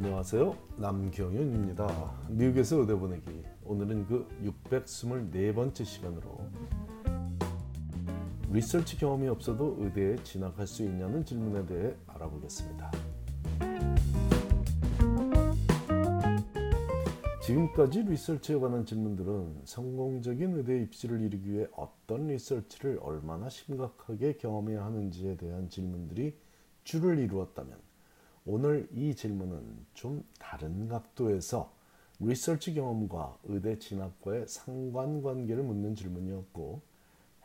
안녕하세요. 남경윤입니다. 미국에서 의대 보내기. 오늘은 그 624번째 시간으로 리서치 경험이 없어도 의대에 진학할 수 있냐는 질문에 대해 알아보겠습니다. 지금까지 리서치에 관한 질문들은 성공적인 의대 입시를 이루기 위해 어떤 리서치를 얼마나 심각하게 경험해야 하는지에 대한 질문들이 주를 이루었다면 오늘 이 질문은 좀 다른 각도에서 리서치 경험과 의대 진학과의 상관관계를 묻는 질문이었고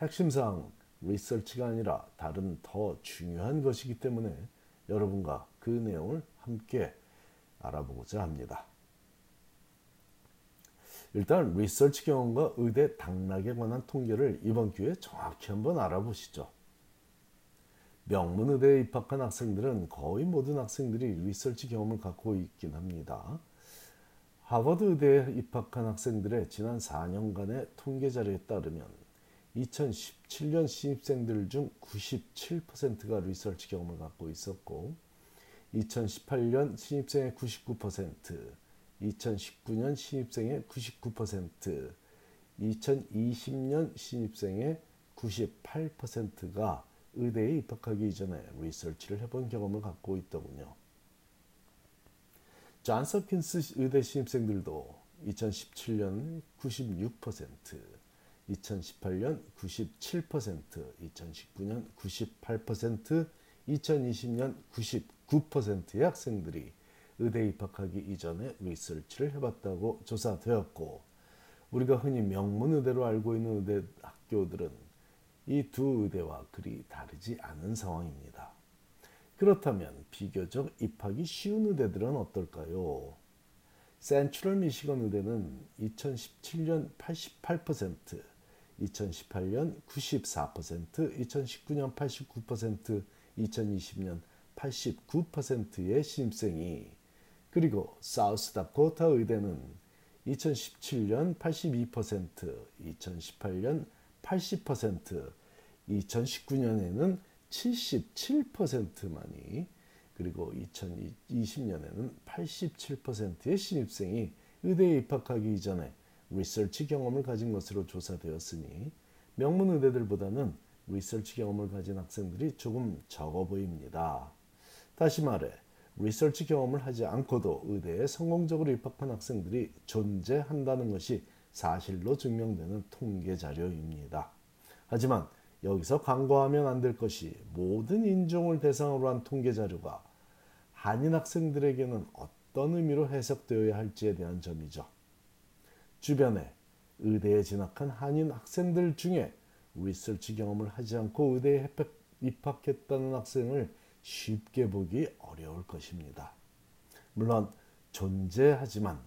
핵심사항 리서치가 아니라 다른 더 중요한 것이기 때문에 여러분과 그 내용을 함께 알아보고자 합니다. 일단 리서치 경험과 의대 당락에 관한 통계를 이번 기회에 정확히 한번 알아보시죠. 명문의대에 입학한 학생들은 거의 모든 학생들이 리서치 경험을 갖고 있긴 합니다. 하버드 의대에 입학한 학생들의 지난 4년간의 통계 자료에 따르면 2017년 신입생들 중 97%가 리서치 경험을 갖고 있었고 2018년 신입생의 99%, 2019년 신입생의 99%, 2020년 신입생의 98%가 의대에 입학하기 이전에 리서치를 해본 경험을 갖고 있더군요. 존스 홉킨스 의대 신입생들도 2017년 96%, 2018년 97%, 2019년 98%, 2020년 99%의 학생들이 의대 입학하기 이전에 리서치를 해봤다고 조사되었고 우리가 흔히 명문 의대로 알고 있는 의대 학교들은 이 두 의대와 그리 다르지 않은 상황입니다. 그렇다면 비교적 입학이 쉬운 의대들은 어떨까요? 센트럴 미시건 의대는 2017년 88%, 2018년 94%, 2019년 89%, 2020년 89%의 신입생이 그리고 사우스다코타 의대는 2017년 82%, 2018년 80%, 2019년에는 77%만이 그리고 2020년에는 87%의 신입생이 의대에 입학하기 이전에 리서치 경험을 가진 것으로 조사되었으니 명문 의대들보다는 리서치 경험을 가진 학생들이 조금 적어 보입니다. 다시 말해 리서치 경험을 하지 않고도 의대에 성공적으로 입학한 학생들이 존재한다는 것이 사실로 증명되는 통계 자료입니다. 하지만 여기서 간과하면 안 될 것이 모든 인종을 대상으로 한 통계 자료가 한인 학생들에게는 어떤 의미로 해석되어야 할지에 대한 점이죠. 주변에 의대에 진학한 한인 학생들 중에 리서치 경험을 하지 않고 의대에 입학했다는 학생을 쉽게 보기 어려울 것입니다. 물론 존재하지만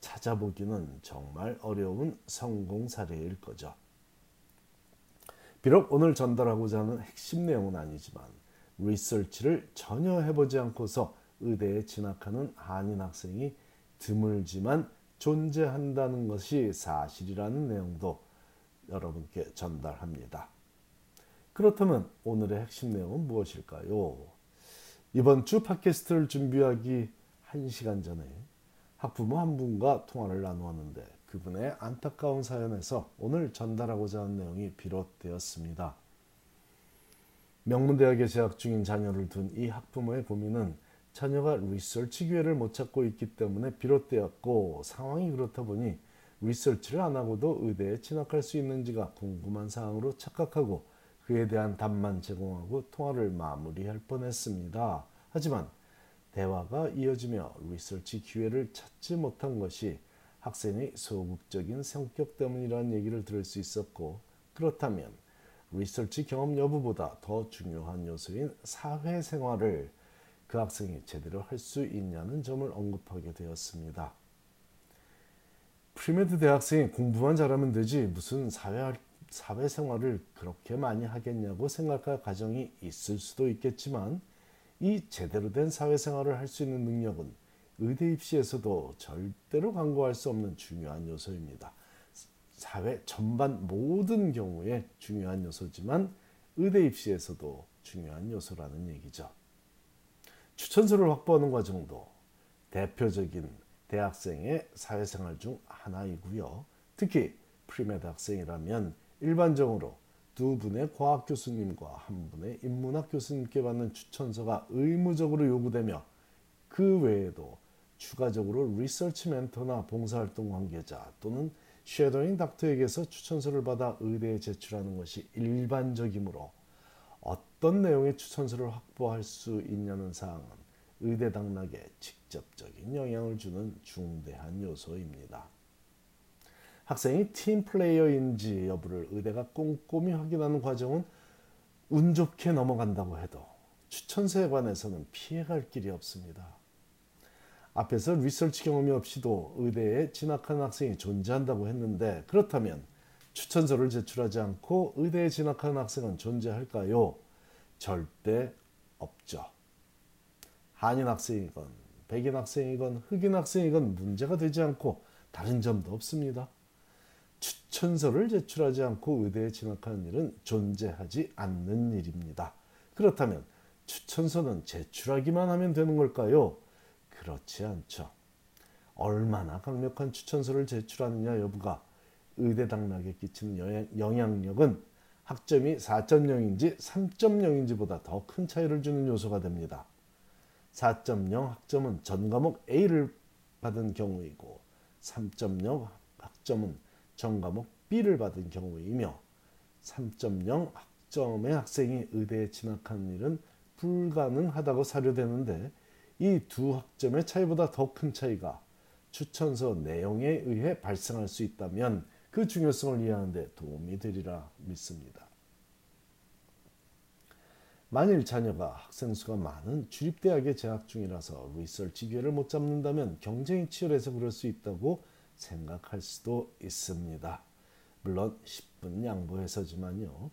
찾아보기는 정말 어려운 성공 사례일 거죠. 비록 오늘 전달하고자 하는 핵심 내용은 아니지만 리서치를 전혀 해보지 않고서 의대에 진학하는 한인 학생이 드물지만 존재한다는 것이 사실이라는 내용도 여러분께 전달합니다. 그렇다면 오늘의 핵심 내용은 무엇일까요? 이번 주 팟캐스트를 준비하기 1시간 전에 학부모 한 분과 통화를 나누었는데 그분의 안타까운 사연에서 오늘 전달하고자 하는 내용이 비롯되었습니다. 명문대학에 재학 중인 자녀를 둔 이 학부모의 고민은 자녀가 리서치 기회를 못 찾고 있기 때문에 비롯되었고 상황이 그렇다 보니 리서치를 안 하고도 의대에 진학할 수 있는지가 궁금한 사항으로 착각하고 그에 대한 답만 제공하고 통화를 마무리할 뻔했습니다. 하지만 대화가 이어지며 리서치 기회를 찾지 못한 것이 학생의 소극적인 성격 때문이라는 얘기를 들을 수 있었고 그렇다면 리서치 경험 여부보다 더 중요한 요소인 사회생활을 그 학생이 제대로 할 수 있냐는 점을 언급하게 되었습니다. premed 대학생이 공부만 잘하면 되지 무슨 사회, 사회생활을 그렇게 많이 하겠냐고 생각할 가정이 있을 수도 있겠지만 이 제대로 된 사회생활을 할 수 있는 능력은 의대 입시에서도 절대로 간과할 수 없는 중요한 요소입니다. 사회 전반 모든 경우에 중요한 요소지만 의대 입시에서도 중요한 요소라는 얘기죠. 추천서를 확보하는 과정도 대표적인 대학생의 사회생활 중 하나이고요. 특히 premed 학생이라면 일반적으로 두 분의 과학 교수님과 한 분의 인문학 교수님께 받는 추천서가 의무적으로 요구되며 그 외에도 추가적으로 리서치 멘토나 봉사활동 관계자 또는 shadowing doctor에게서 추천서를 받아 의대에 제출하는 것이 일반적이므로 어떤 내용의 추천서를 확보할 수 있냐는 사항은 의대 당락에 직접적인 영향을 주는 중대한 요소입니다. 학생이 팀 플레이어인지 여부를 의대가 꼼꼼히 확인하는 과정은 운 좋게 넘어간다고 해도 추천서에 관해서는 피해갈 길이 없습니다. 앞에서 리서치 경험이 없이도 의대에 진학하는 학생이 존재한다고 했는데 그렇다면 추천서를 제출하지 않고 의대에 진학하는 학생은 존재할까요? 절대 없죠. 한인 학생이건 백인 학생이건 흑인 학생이건 문제가 되지 않고 다른 점도 없습니다. 추천서를 제출하지 않고 의대에 진학하는 일은 존재하지 않는 일입니다. 그렇다면 추천서는 제출하기만 하면 되는 걸까요? 그렇지 않죠. 얼마나 강력한 추천서를 제출하느냐 여부가 의대 당락에 끼치는 영향력은 학점이 4.0인지 3.0인지보다 더 큰 차이를 주는 요소가 됩니다. 4.0 학점은 전 과목 A를 받은 경우이고 3.0 학점은 전 과목 B를 받은 경우이며 3.0 학점의 학생이 의대에 진학하는 일은 불가능하다고 사료되는데 이 두 학점의 차이보다 더 큰 차이가 추천서 내용에 의해 발생할 수 있다면 그 중요성을 이해하는 데 도움이 되리라 믿습니다. 만일 자녀가 학생 수가 많은 주립대학에 재학 중이라서 리서치 기회를 못 잡는다면 경쟁이 치열해서 그럴 수 있다고 생각할 수도 있습니다. 물론 10분 양보해서지만요.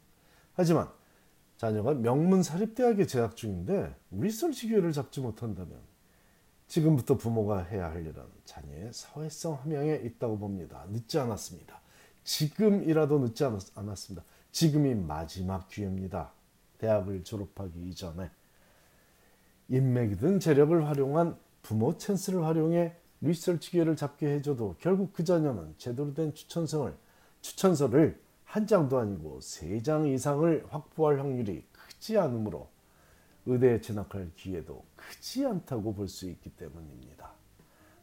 하지만 자녀가 명문 사립대학에 재학 중인데 리서치 기회를 잡지 못한다면 지금부터 부모가 해야 할 일은 자녀의 사회성 함양에 있다고 봅니다. 늦지 않았습니다. 지금이라도 늦지 않았 습니다. 지금이 마지막 기회입니다. 대학을 졸업하기 이전에 인맥이든 재력을 활용한 부모 찬스를 활용해 리서치 기회를 잡게 해줘도 결국 그 자녀는 제대로 된 추천서를 추천서를 한 장도 아니고 세 장 이상을 확보할 확률이 크지 않으므로 의대에 진학할 기회도 크지 않다고 볼 수 있기 때문입니다.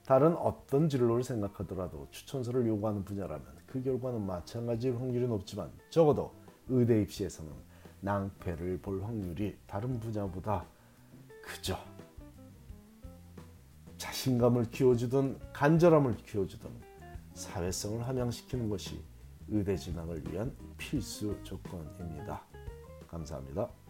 다른 어떤 진로를 생각하더라도 추천서를 요구하는 분야라면 그 결과는 마찬가지일 확률이 높지만 적어도 의대 입시에서는 낭패를 볼 확률이 다른 분야보다 크죠. 자신감을 키워주든 간절함을 키워주든 사회성을 함양시키는 것이 의대 진학을 위한 필수 조건입니다. 감사합니다.